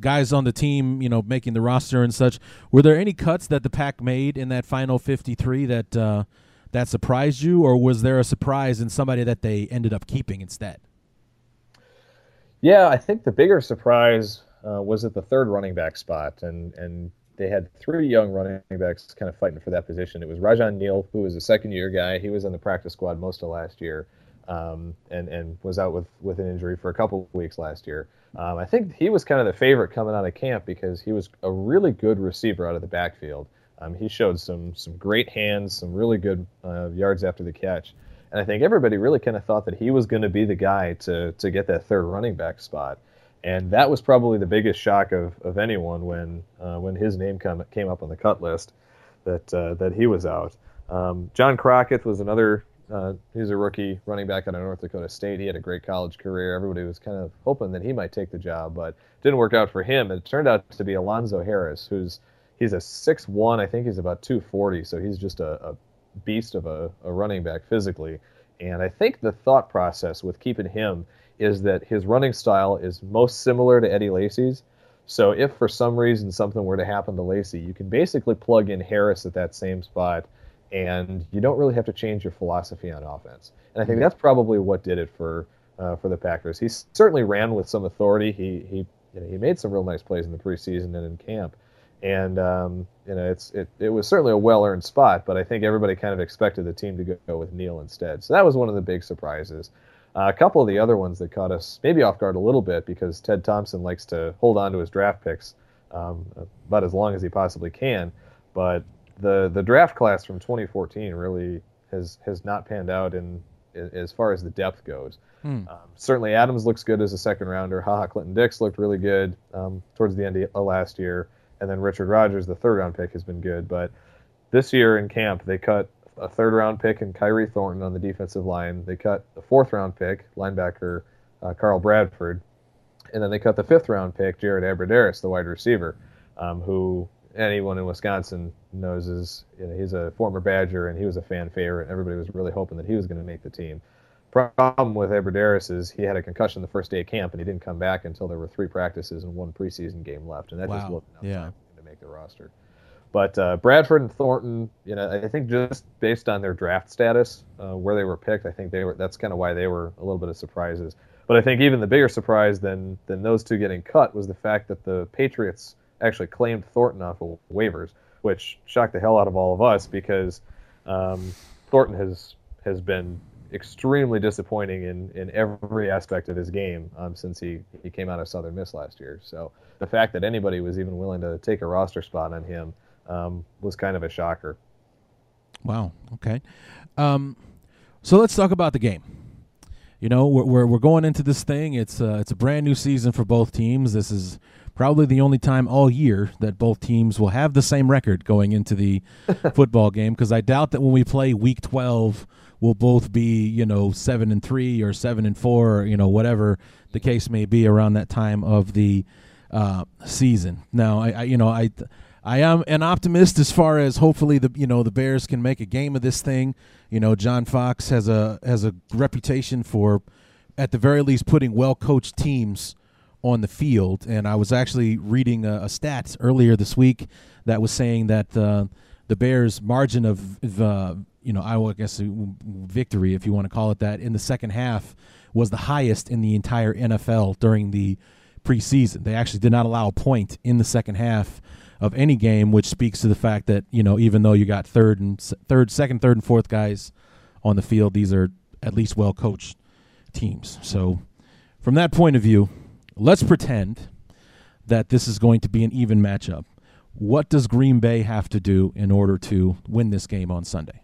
S1: guys on the team, you know, making the roster and such, were there any cuts that the pack made in that final 53 that uh, that surprised you, or was there a surprise in somebody that they ended up keeping instead?
S2: Yeah, I think the bigger surprise uh, was at the third running back spot, and and they had three young running backs kind of fighting for that position. It was Rajon Neal, who was a second year guy. He was in the practice squad most of last year, um, and and was out with with an injury for a couple weeks last year. Um, I think he was kind of the favorite coming out of camp because he was a really good receiver out of the backfield. Um, he showed some some great hands, some really good uh, yards after the catch, and I think everybody really kind of thought that he was going to be the guy to to get that third running back spot, and that was probably the biggest shock of, of anyone when uh, when his name come, came up on the cut list, that uh, that he was out. Um, John Crockett was another. Uh, he's a rookie running back out of North Dakota State. He had a great college career. Everybody was kind of hoping that he might take the job, but didn't work out for him. It turned out to be Alonzo Harris, who's he's a six one. I think he's about 240, so he's just a, a beast of a, a, running back physically. And I think the thought process with keeping him is that his running style is most similar to Eddie Lacy's. So if for some reason something were to happen to Lacy, you can basically plug in Harris at that same spot, and you don't really have to change your philosophy on offense. And I think that's probably what did it for uh, for the Packers. He certainly ran with some authority. He he you know, he made some real nice plays in the preseason and in camp and um, you know it's it, it was certainly a well earned spot, but I think everybody kind of expected the team to go with Neal instead. So that was one of the big surprises. Uh, a couple of the other ones that caught us maybe off guard a little bit because Ted Thompson likes to hold on to his draft picks um, about as long as he possibly can, but the the draft class from 2014 really has has not panned out in, in as far as the depth goes. Hmm. Um, certainly, Adams looks good as a second rounder. Ha Ha Clinton-Dix looked really good um, towards the end of last year and then Richard Rodgers, the third round pick, has been good. But this year in camp, they cut a third round pick in Khyri Thornton on the defensive line. They cut the fourth round pick, linebacker uh, Carl Bradford, and then they cut the fifth round pick, Jared Abbrederis, the wide receiver, um, who anyone in Wisconsin knows is you know, he's a former Badger and he was a fan favorite. Everybody was really hoping that he was going to make the team. Problem with Abbrederis is he had a concussion the first day of camp and he didn't come back until there were three practices and one preseason game left, and that wow. just wasn't enough yeah. to make the roster. But uh, Bradford and Thornton, you know, I think just based on their draft status, uh, where they were picked, I think they were. That's kind of why they were a little bit of surprises. But I think even the bigger surprise than than those two getting cut was the fact that the Patriots actually claimed Thornton off of waivers, which shocked the hell out of all of us because um, Thornton has has been extremely disappointing in, in every aspect of his game um, since he, he came out of Southern Miss last year. So the fact that anybody was even willing to take a roster spot on him um, was kind of a shocker.
S1: Wow. Okay. Um, so let's talk about the game. You know, we're, we're, we're going into this thing. It's uh, it's a brand new season for both teams. This is probably the only time all year that both teams will have the same record going into the football game because I doubt that when we play week 12 we'll both be, you know, 7 and 3 or 7 and 4 or, you know, whatever the case may be around that time of the uh, season. Now, I, I you know, I I am an optimist as far as hopefully the you know the Bears can make a game of this thing. You know, John Fox has a has a reputation for at the very least putting well coached teams on the field. And I was actually reading a, a earlier this week that was saying that uh, the Bears' margin of, uh, you know, Iowa, I guess uh, victory, if you want to call it that, in the second half was the highest in the entire NFL during the preseason. They actually did not allow a point in the second half of any game, which speaks to the fact that you know even though you got third and third, second, third, and fourth guys on the field, these are at least well coached teams. So from that point of view, let's pretend that this is going to be an even matchup. What does Green Bay have to do in order to win this game on Sunday?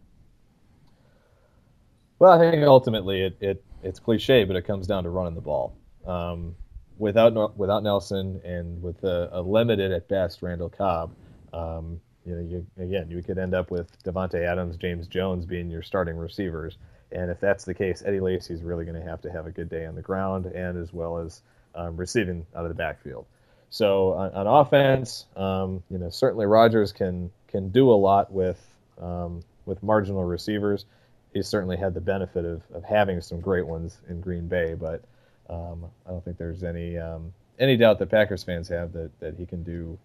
S2: Well, I think ultimately it, it it's cliche, but it comes down to running the ball. Um, without without Nelson and with a, a, limited at best Randall Cobb, um, you know, you, again, you could end up with Davante Adams, James Jones being your starting receivers. And if that's the case, Eddie Lacy is really going to have to have a good day on the ground and as well as um, receiving out of the backfield. So on, on offense, um, you know, certainly Rodgers can can do a lot with um, with marginal receivers. He's certainly had the benefit of, of having some great ones in Green Bay, but um, I don't think there's any um, any doubt that Packers fans have that, that he can do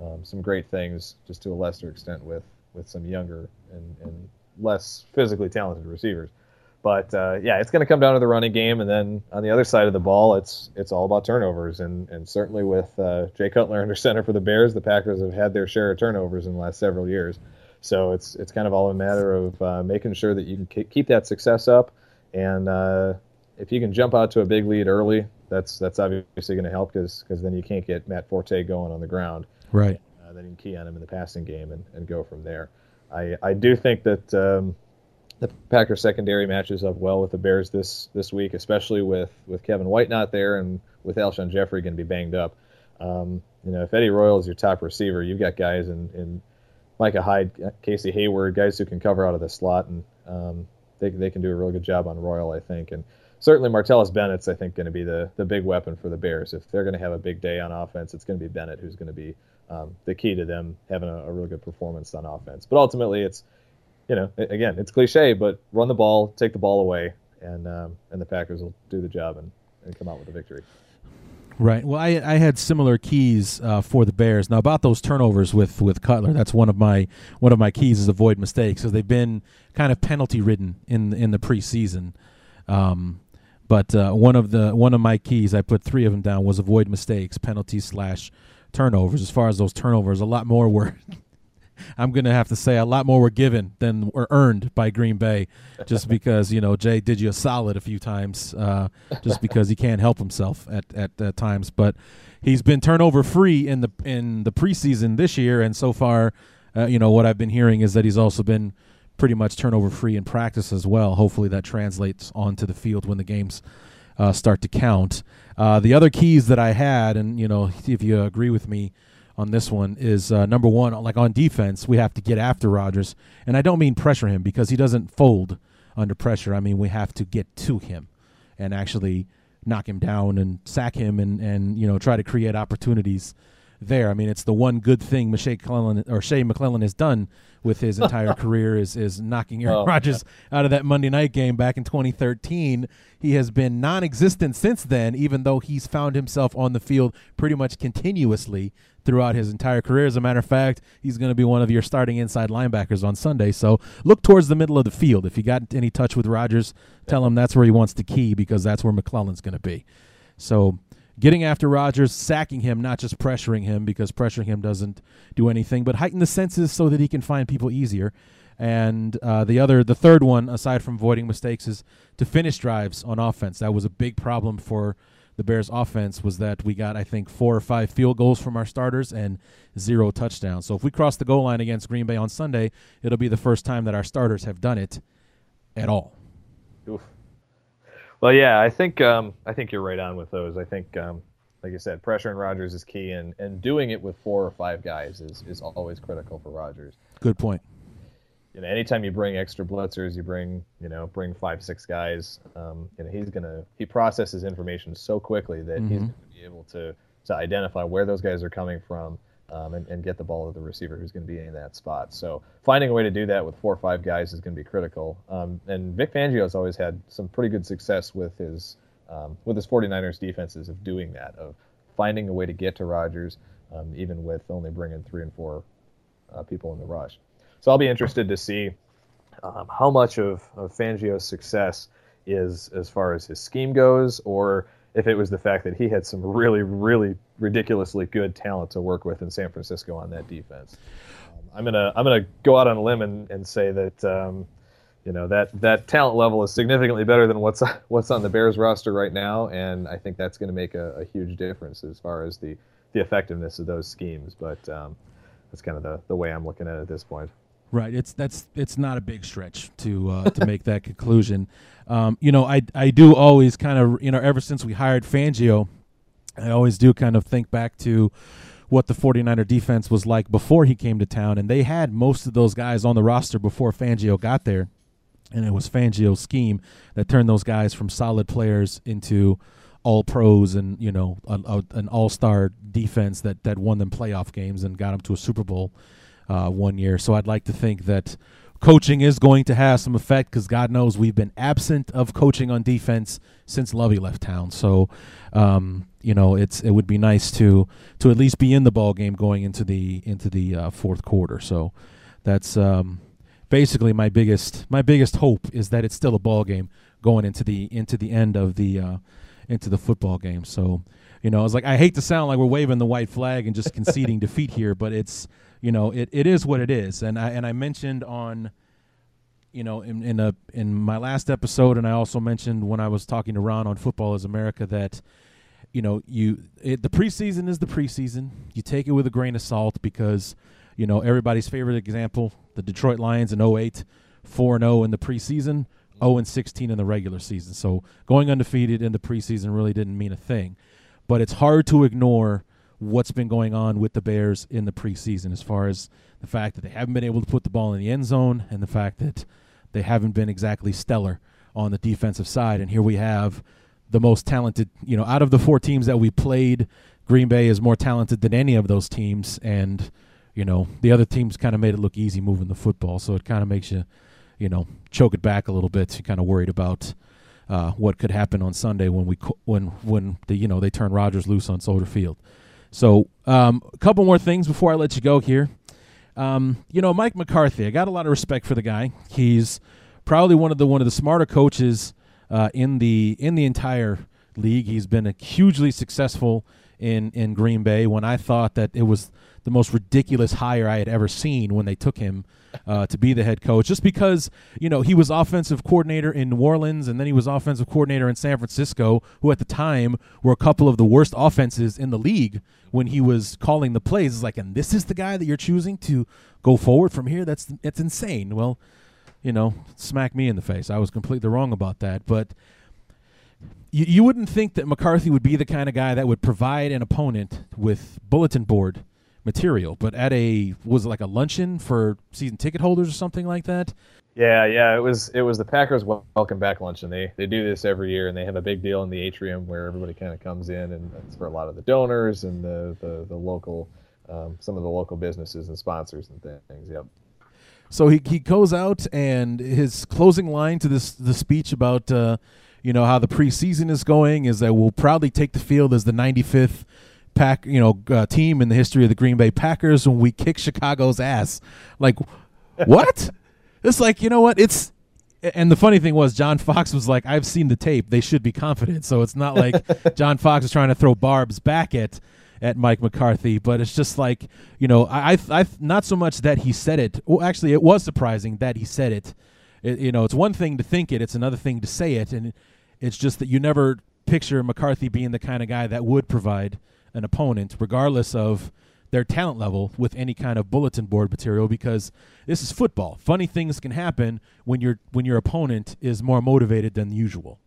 S2: um, some great things, just to a lesser extent with with some younger and, and less physically talented receivers. But uh, yeah, it's going to come down to the running game, and then on the other side of the ball, it's it's all about turnovers. And and certainly with uh, Jay Cutler under center for the Bears, the Packers have had their share of turnovers in the last several years. So it's it's kind of all a matter of uh, making sure that you can keep that success up, and uh, if you can jump out to a big lead early, that's that's obviously going to help because because then you can't get Matt Forte going on the ground.
S1: Right.
S2: Uh, then you can key on him in the passing game and, and go from there. I I do think that. Um, the Packers secondary matches up well with the Bears this this week, especially with with Kevin White not there and with Alshon Jeffery going to be banged up. Um, you know, if Eddie Royal is your top receiver, you've got guys in, in Micah Hyde, Casey Hayward, guys who can cover out of the slot, and um, they they can do a really good job on Royal, I think. And certainly Martellus Bennett's, I think, going to be the the big weapon for the Bears. If they're going to have a big day on offense, it's going to be Bennett who's going to be um, the key to them having a, a really good performance on offense. But ultimately, it's you know, again, it's cliche, but run the ball, take the ball away, and um, and the Packers will do the job and, and come out with a victory.
S1: Right. Well, I, I had similar keys uh, for the Bears. Now about those turnovers with, with Cutler, that's one of my one of my keys is avoid mistakes because they've been kind of penalty ridden in in the preseason. Um, but uh, one of the one of my keys, I put three of them down, was avoid mistakes, penalties slash turnovers. As far as those turnovers, a lot more were I'm going to have to say a lot more were given than were earned by Green Bay, just because you know Jay did you a solid a few times, uh, just because he can't help himself at, at at times. But he's been turnover free in the in the preseason this year, and so far, uh, you know what I've been hearing is that he's also been pretty much turnover free in practice as well. Hopefully that translates onto the field when the games uh, start to count. Uh, the other keys that I had, and you know, if you agree with me on this one is uh, number one, like on defense, we have to get after Rodgers, and I don't mean pressure him because he doesn't fold under pressure. I mean we have to get to him and actually knock him down and sack him and and you know try to create opportunities there. I mean, it's the one good thing Shea McClellin or Shea McClellin has done with his entire career is is knocking Aaron oh, Rodgers yeah. out of that Monday night game back in 2013. He has been non-existent since then, even though he's found himself on the field pretty much continuously throughout his entire career. As a matter of fact, he's going to be one of your starting inside linebackers on Sunday. So look towards the middle of the field. If you got any touch with Rodgers, tell him that's where he wants the key because that's where McClellin's going to be. So getting after Rodgers, sacking him, not just pressuring him because pressuring him doesn't do anything, but heighten the senses so that he can find people easier. And uh, the other, the third one, aside from avoiding mistakes, is to finish drives on offense. That was a big problem for the Bears' offense. Was that we got I think four or five field goals from our starters and zero touchdowns. So if we cross the goal line against Green Bay on Sunday, it'll be the first time that our starters have done it at all.
S2: Oof. Well, yeah, I think um, I think you're right on with those. I think, um, like I said, pressure on Rodgers is key, and, and doing it with four or five guys is, is always critical for Rodgers.
S1: Good point
S2: you know, anytime you bring extra blitzers, you bring, you know, bring five, six guys, um, you know, he's gonna he processes information so quickly that mm-hmm. he's gonna be able to to identify where those guys are coming from um, and, and get the ball to the receiver who's going to be in that spot. So finding a way to do that with four or five guys is going to be critical. Um, and Vic Fangio has always had some pretty good success with his um, with his 49ers defenses of doing that, of finding a way to get to Rodgers, um, even with only bringing three and four uh, people in the rush. So I'll be interested to see um, how much of, of Fangio's success is as far as his scheme goes, or if it was the fact that he had some really, really ridiculously good talent to work with in San Francisco on that defense. Um, I'm gonna I'm gonna go out on a limb and, and say that um, you know that that talent level is significantly better than what's what's on the Bears roster right now, and I think that's going to make a, a, huge difference as far as the the effectiveness of those schemes. But um, that's kind of the, the way I'm looking at it at this point.
S1: Right. It's that's it's not a big stretch to uh, to make that conclusion. Um, you know, I I do always kind of you know ever since we hired Fangio, I always do kind of think back to what the 49er defense was like before he came to town and they had most of those guys on the roster before Fangio got there. And it was Fangio's scheme that turned those guys from solid players into all pros and you know a, a, an all-star defense that that won them playoff games and got them to a Super Bowl uh, one year. So I'd like to think that coaching is going to have some effect because God knows we've been absent of coaching on defense since Lovie left town. So, um, you know, it's it would be nice to to at least be in the ball game going into the into the uh, fourth quarter. So that's um, basically my biggest my biggest hope is that it's still a ball game going into the into the end of the uh, into the football game. So. You know, it's like I hate to sound like we're waving the white flag and just conceding defeat here, but it's you know, it, it is what it is. And I and I mentioned on, you know, in in a in my last episode, and I also mentioned when I was talking to Ron on Football is America that, you know, you it, the preseason is the preseason. You take it with a grain of salt because, you know, everybody's favorite example, the Detroit Lions in 08, 4 0 in the preseason. 0 and 16 in the regular season. So going undefeated in the preseason really didn't mean a thing. But it's hard to ignore what's been going on with the Bears in the preseason as far as the fact that they haven't been able to put the ball in the end zone and the fact that they haven't been exactly stellar on the defensive side. And here we have the most talented, you know, out of the four teams that we played, Green Bay is more talented than any of those teams. And, you know, the other teams kind of made it look easy moving the football. So it kind of makes you, you know, choke it back a little bit. You're kind of worried about. Uh, what could happen on Sunday when we when when the you know they turn Rodgers loose on Soldier Field. So, um, a couple more things before I let you go here. Um, you know, Mike McCarthy. I got a lot of respect for the guy. He's probably one of the one of the smarter coaches uh, in the in the entire league. He's been a hugely successful in in Green Bay. When I thought that it was the most ridiculous hire I had ever seen when they took him uh, to be the head coach, just because you know he was offensive coordinator in New Orleans and then he was offensive coordinator in San Francisco, who at the time were a couple of the worst offenses in the league when he was calling the plays. It's like, and this is the guy that you're choosing to go forward from here. That's that's insane. Well, you know, smack me in the face. I was completely wrong about that, but. You, you wouldn't think that McCarthy would be the kind of guy that would provide an opponent with bulletin board material, but at a was it like a luncheon for season ticket holders or something like that.
S2: Yeah, yeah, it was it was the Packers welcome back luncheon. They they do this every year, and they have a big deal in the atrium where everybody kind of comes in, and it's for a lot of the donors and the the, the local um, some of the local businesses and sponsors and things. Yep.
S1: So he he goes out and his closing line to this the speech about uh, you know how the preseason is going is that we'll proudly take the field as the 95th pack, you know, uh, team in the history of the Green Bay Packers when we kick Chicago's ass. Like, what? it's like you know what? It's And the funny thing was, John Fox was like, "I've seen the tape. They should be confident." So it's not like John Fox is trying to throw barbs back at at Mike McCarthy, but it's just like you know, I, I, not so much that he said it. Well, actually, it was surprising that he said it. it. You know, it's one thing to think it; it's another thing to say it, and it's just that you never picture McCarthy being the kind of guy that would provide an opponent, regardless of their talent level, with any kind of bulletin board material. Because this is football. Funny things can happen when your when your opponent is more motivated than usual.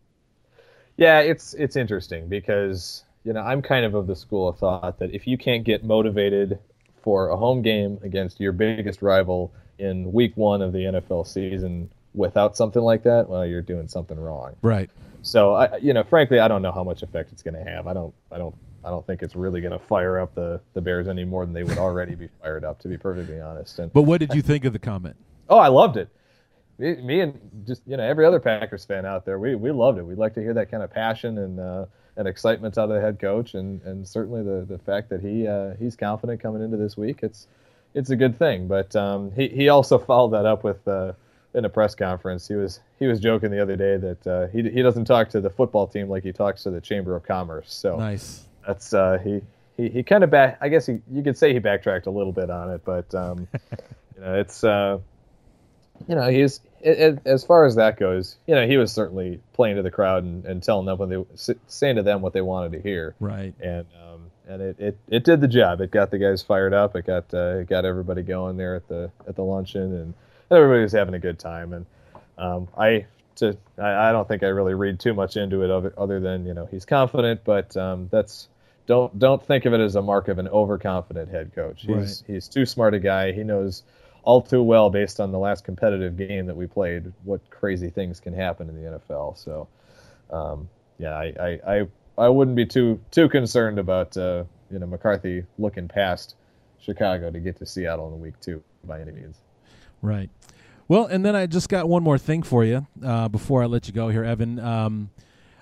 S2: Yeah, it's it's interesting because you know I'm kind of of the school of thought that if you can't get motivated for a home game against your biggest rival in week one of the NFL season without something like that, well, you're doing something wrong.
S1: Right.
S2: So I, you know, frankly, I don't know how much effect it's going to have. I don't, I don't, I don't think it's really going to fire up the the Bears any more than they would already be fired up, to be perfectly honest. And
S1: but what did you think of the comment?
S2: Oh, I loved it. Me, me, and just you know every other Packers fan out there, we we loved it. We'd like to hear that kind of passion and uh, and excitement out of the head coach, and and certainly the the fact that he uh, he's confident coming into this week. It's it's a good thing. But um, he he also followed that up with. Uh, in a press conference, he was he was joking the other day that uh, he he doesn't talk to the football team like he talks to the Chamber of Commerce. So
S1: nice.
S2: That's uh, he he, he kind of back. I guess he, you could say he backtracked a little bit on it, but um, you know it's uh, you know he's it, it, as far as that goes. You know he was certainly playing to the crowd and, and telling them what they saying to them what they wanted to hear.
S1: Right.
S2: And um, and it, it, it did the job. It got the guys fired up. It got uh, it got everybody going there at the at the luncheon and everybody was having a good time. And um, I to I, I, don't think I really read too much into it other, other than you know he's confident, but um, that's don't don't think of it as a mark of an overconfident head coach. He's right. he's too smart a guy. He knows all too well based on the last competitive game that we played what crazy things can happen in the NFL. So um, yeah, I, I, I I wouldn't be too too concerned about uh, you know McCarthy looking past Chicago to get to Seattle in week two by any means.
S1: Right. Well, and then I just got one more thing for you uh, before I let you go here, Evan. Um,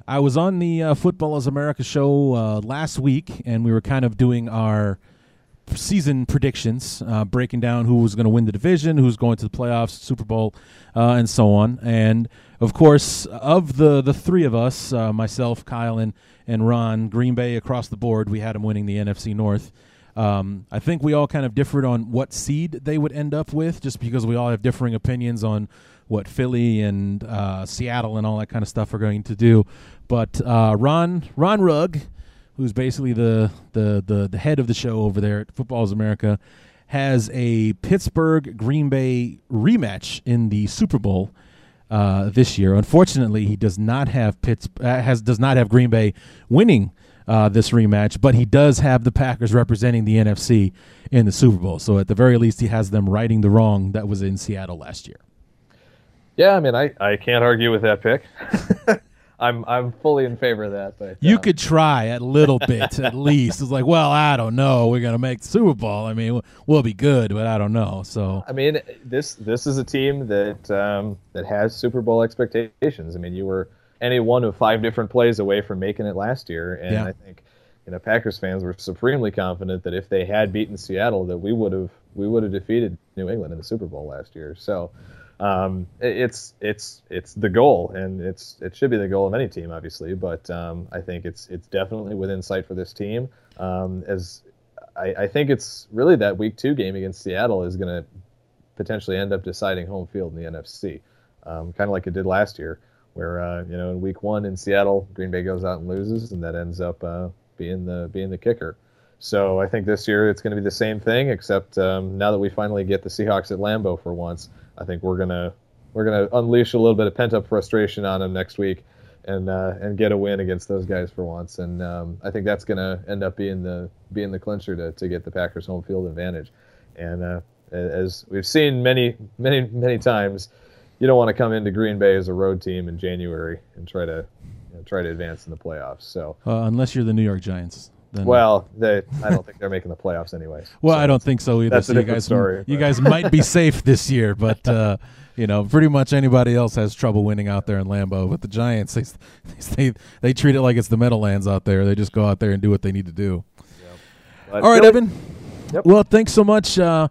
S1: I was on the uh, Football is America show uh, last week, and we were kind of doing our season predictions, uh, breaking down who was going to win the division, who's going to the playoffs, Super Bowl, uh, and so on. And of course, of the the three of us, uh, myself, Kyle, and and Ron, Green Bay across the board, we had them winning the NFC North. Um, I think we all kind of differed on what seed they would end up with, just because we all have differing opinions on what Philly and uh, Seattle and all that kind of stuff are going to do. But uh, Ron Ron Rugg, who's basically the, the the the head of the show over there at Football's America, has a Pittsburgh Green Bay rematch in the Super Bowl. Uh, this year, unfortunately, he does not have Pitts uh, has does not have Green Bay winning uh, this rematch, but he does have the Packers representing the NFC in the Super Bowl. So at the very least, he has them righting the wrong that was in Seattle last year.
S2: Yeah, I mean, I, I can't argue with that pick. I'm I'm fully in favor of that. But
S1: you uh, could try a little bit at least. It's like, well, I don't know. We're gonna make the Super Bowl. I mean, we'll be good, but I don't know. So
S2: I mean, this this is a team that um, that has Super Bowl expectations. I mean, you were any one of five different plays away from making it last year. And yeah. I think you know Packers fans were supremely confident that if they had beaten Seattle, that we would have we would have defeated New England in the Super Bowl last year. So um, it's it's it's the goal, and it's it should be the goal of any team, obviously. But um, I think it's it's definitely within sight for this team. Um, as I, I think it's really that Week Two game against Seattle is going to potentially end up deciding home field in the NFC, um, kind of like it did last year where uh, you know in week one in Seattle, Green Bay goes out and loses, and that ends up uh, being the being the kicker. So I think this year it's going to be the same thing, except um, now that we finally get the Seahawks at Lambeau for once, I think we're gonna we're gonna unleash a little bit of pent up frustration on them next week, and uh, and get a win against those guys for once. And um, I think that's gonna end up being the being the clincher to, to get the Packers home field advantage. And uh, as we've seen many many many times, you don't want to come into Green Bay as a road team in January and try to you know, try to advance in the playoffs. So
S1: uh, unless you're the New York Giants.
S2: Then well, they, I don't think they're making the playoffs anyway.
S1: Well, so I don't think so either.
S2: That's
S1: so
S2: you guys, story.
S1: You guys might be safe this year, but uh, you know, pretty much anybody else has trouble winning out there in Lambeau. But the Giants, they they they treat it like it's the Meadowlands out there. They just go out there and do what they need to do. Yep. All right, Evan. Yep. Well, thanks so much. Uh,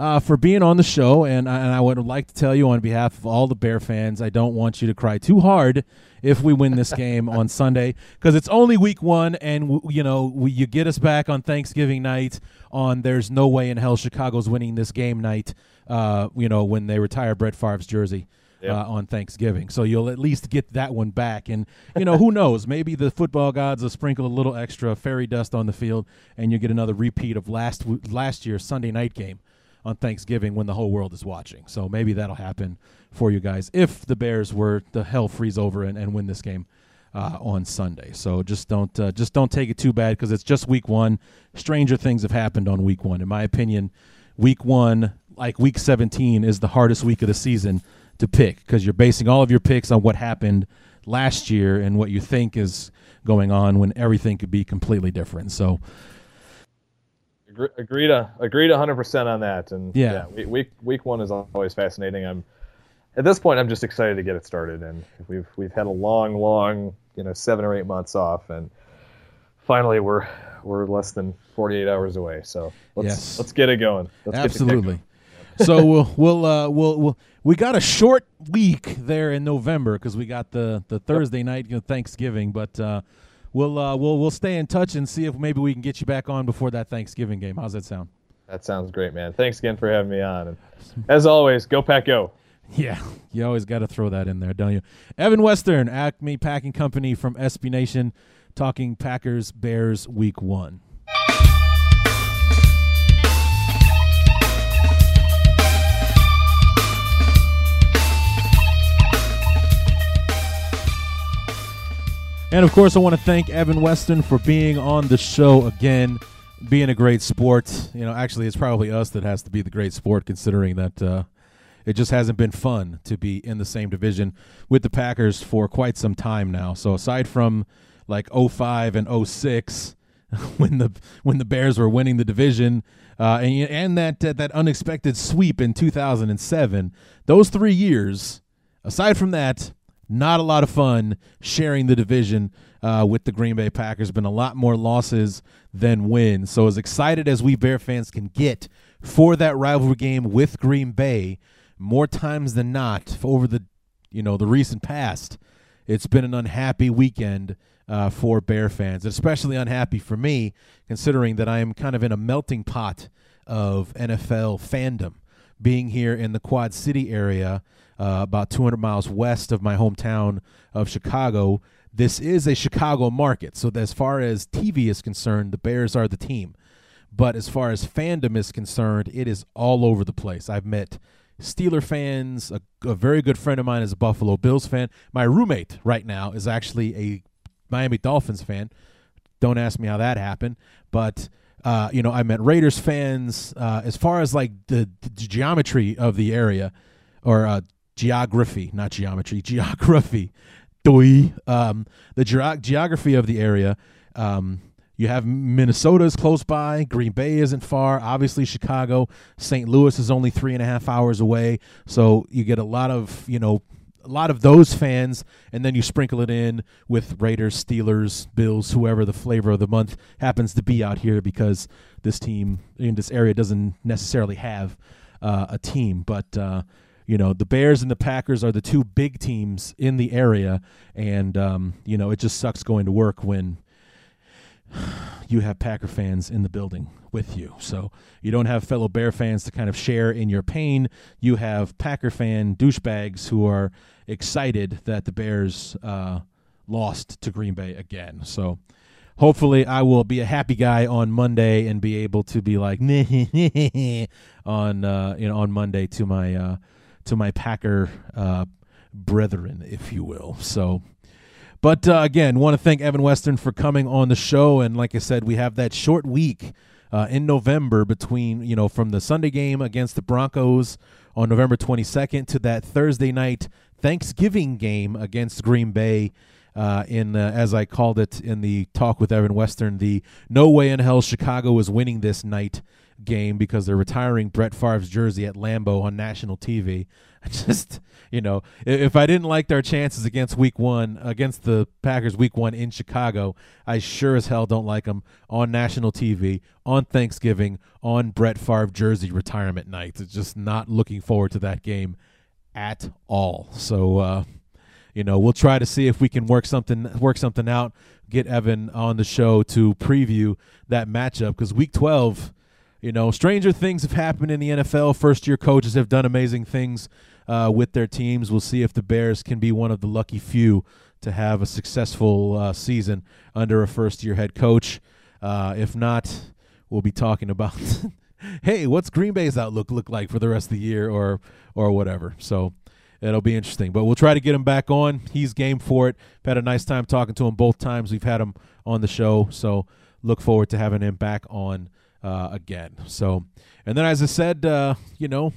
S1: uh, for being on the show. And I, and I would like to tell you on behalf of all the Bear fans, I don't want you to cry too hard if we win this game on Sunday because it's only week one, and w- you know we, you get us back on Thanksgiving night. On there's no way in hell Chicago's winning this game night. Uh, you know when they retire Brett Favre's jersey.
S2: Yep.
S1: Uh, on Thanksgiving, so you'll at least get that one back, and you know who knows? Maybe the football gods will sprinkle a little extra fairy dust on the field, and you get another repeat of last w- last year's Sunday night game on Thanksgiving when the whole world is watching. So maybe that'll happen for you guys if the Bears were the hell freeze over and, and win this game uh, on Sunday. So just don't uh, just don't take it too bad because it's just week one. Stranger things have happened on week one, in my opinion. Week one, like week 17, is the hardest week of the season to pick because you're basing all of your picks on what happened last year and what you think is going on when everything could be completely different. So
S2: Agree- to uh, agreed 100% on that. And
S1: Yeah.
S2: we- week week one is always fascinating. I'm at this point, I'm just excited to get it started, and we've we've had a long, long, you know, seven or eight months off, and finally we're we're less than 48 hours away. So let's
S1: Yes.
S2: let's get it going. Let's get
S1: Absolutely. so we'll we'll uh we'll, we'll we got a short week there in November because we got the the Thursday night you know, Thanksgiving, but uh, we'll uh we'll we'll stay in touch and see if maybe we can get you back on before that Thanksgiving game. How's that sound?
S2: That sounds great, man. Thanks again for having me on. And as always, go pack go.
S1: Yeah, you always got to throw that in there, don't you? Evan Western, Acme Packing Company from SB Nation, talking Packers Bears Week One. And of course, I want to thank Evan Western for being on the show again, being a great sport. You know, actually, it's probably us that has to be the great sport, considering that uh, it just hasn't been fun to be in the same division with the Packers for quite some time now. So aside from like 05 and 06, when the when the Bears were winning the division, uh, and and that uh, that unexpected sweep in 2007, those three years, aside from that, not a lot of fun sharing the division uh, with the Green Bay Packers. Been a lot more losses than wins. So as excited as we Bear fans can get for that rivalry game with Green Bay, more times than not over the you know the recent past, it's been an unhappy weekend uh, for Bear fans, especially unhappy for me, considering that I am kind of in a melting pot of NFL fandom. Being here in the Quad City area, uh, about 200 miles west of my hometown of Chicago, this is a Chicago market. So, as far as TV is concerned, the Bears are the team. But as far as fandom is concerned, it is all over the place. I've met Steeler fans. A, a very good friend of mine is a Buffalo Bills fan. My roommate right now is actually a Miami Dolphins fan. Don't ask me how that happened, but uh, you know I met Raiders fans. Uh, as far as like the, the geometry of the area, or uh, geography, not geometry, geography. Um, the ge- geography of the area. Um, you have Minnesota is close by. Green Bay isn't far. Obviously, Chicago. St. Louis is only three and a half hours away. So you get a lot of you know a lot of those fans, and then you sprinkle it in with Raiders, Steelers, Bills, whoever the flavor of the month happens to be out here, because this team in this area doesn't necessarily have uh, a team, but. Uh, you know the Bears and the Packers are the two big teams in the area, and um, you know it just sucks going to work when you have Packer fans in the building with you. So you don't have fellow Bear fans to kind of share in your pain. You have Packer fan douchebags who are excited that the Bears uh, lost to Green Bay again. So hopefully I will be a happy guy on Monday and be able to be like on uh, you know on Monday to my uh, to my Packer uh, brethren, if you will. So. But uh, again, want to thank Evan Western for coming on the show. And like I said, we have that short week uh, in November between, you know, from the Sunday game against the Broncos on November 22nd to that Thursday night Thanksgiving game against Green Bay uh, in uh, as I called it in the talk with Evan Western, the no way in hell Chicago is winning this night game because they're retiring Brett Favre's jersey at Lambeau on national TV. Just you know, if I didn't like their chances against Week One against the Packers Week One in Chicago, I sure as hell don't like them on national TV on Thanksgiving on Brett Favre jersey retirement night. It's just not looking forward to that game at all. So. uh you know, we'll try to see if we can work something work something out. Get Evan on the show to preview that matchup because Week 12, you know, stranger things have happened in the NFL. First year coaches have done amazing things uh, with their teams. We'll see if the Bears can be one of the lucky few to have a successful uh, season under a first year head coach. Uh, if not, we'll be talking about. hey, what's Green Bay's outlook look like for the rest of the year, or or whatever. So it'll be interesting. But we'll try to get him back on. He's game for it. Had a nice time talking to him both times we've had him on the show. So look forward to having him back on uh, again. So, and then as I said, uh, you know,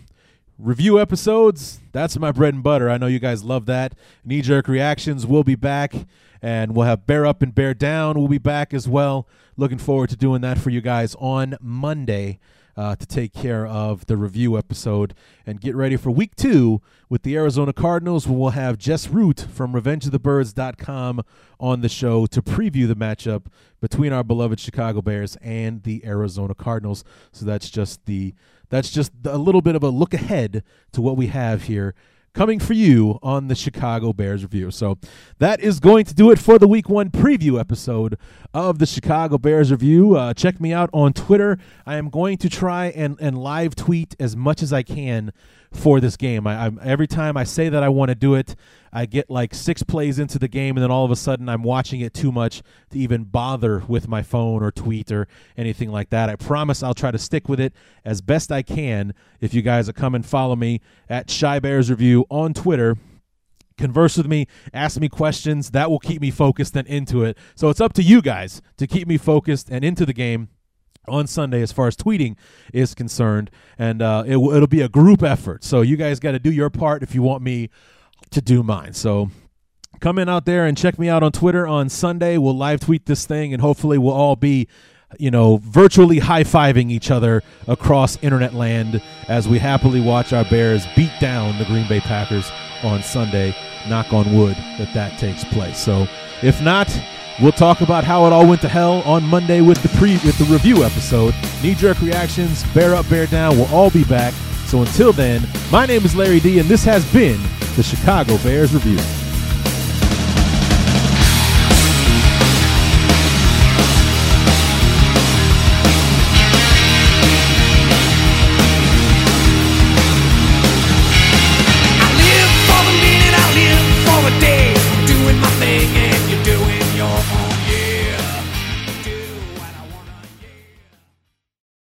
S1: review episodes. That's my bread and butter. I know you guys love that. Knee jerk reactions. We'll be back, and we'll have bear up and bear down. We'll be back as well. Looking forward to doing that for you guys on Monday uh, to take care of the review episode and get ready for week two with the Arizona Cardinals. We'll have Jess Root from RevengeOfTheBirds.com on the show to preview the matchup between our beloved Chicago Bears and the Arizona Cardinals. So that's just the that's just a little bit of a look ahead to what we have here coming for you on the Chicago Bears review. So that is going to do it for the week one preview episode of the Chicago Bears review. Uh, check me out on Twitter. I am going to try and, and live tweet as much as I can for this game. I, I'm, every time I say that I want to do it, I get like six plays into the game, and then all of a sudden I'm watching it too much to even bother with my phone or tweet or anything like that. I promise I'll try to stick with it as best I can. If you guys will come and follow me at Chi Bears Review on Twitter converse with me, ask me questions. That will keep me focused and into it. So it's up to you guys to keep me focused and into the game on Sunday as far as tweeting is concerned. And uh, it, it'll be a group effort. So you guys got to do your part if you want me to do mine. So come in out there and check me out on Twitter on Sunday. We'll live tweet this thing and hopefully we'll all be you know, virtually high fiving each other across internet land as we happily watch our Bears beat down the Green Bay Packers on Sunday. Knock on wood that that takes place. So, if not, we'll talk about how it all went to hell on Monday with the pre with the review episode. Knee jerk reactions, bear up, bear down. We'll all be back. So until then, my name is Larry D, and this has been the Chicago Bears Review.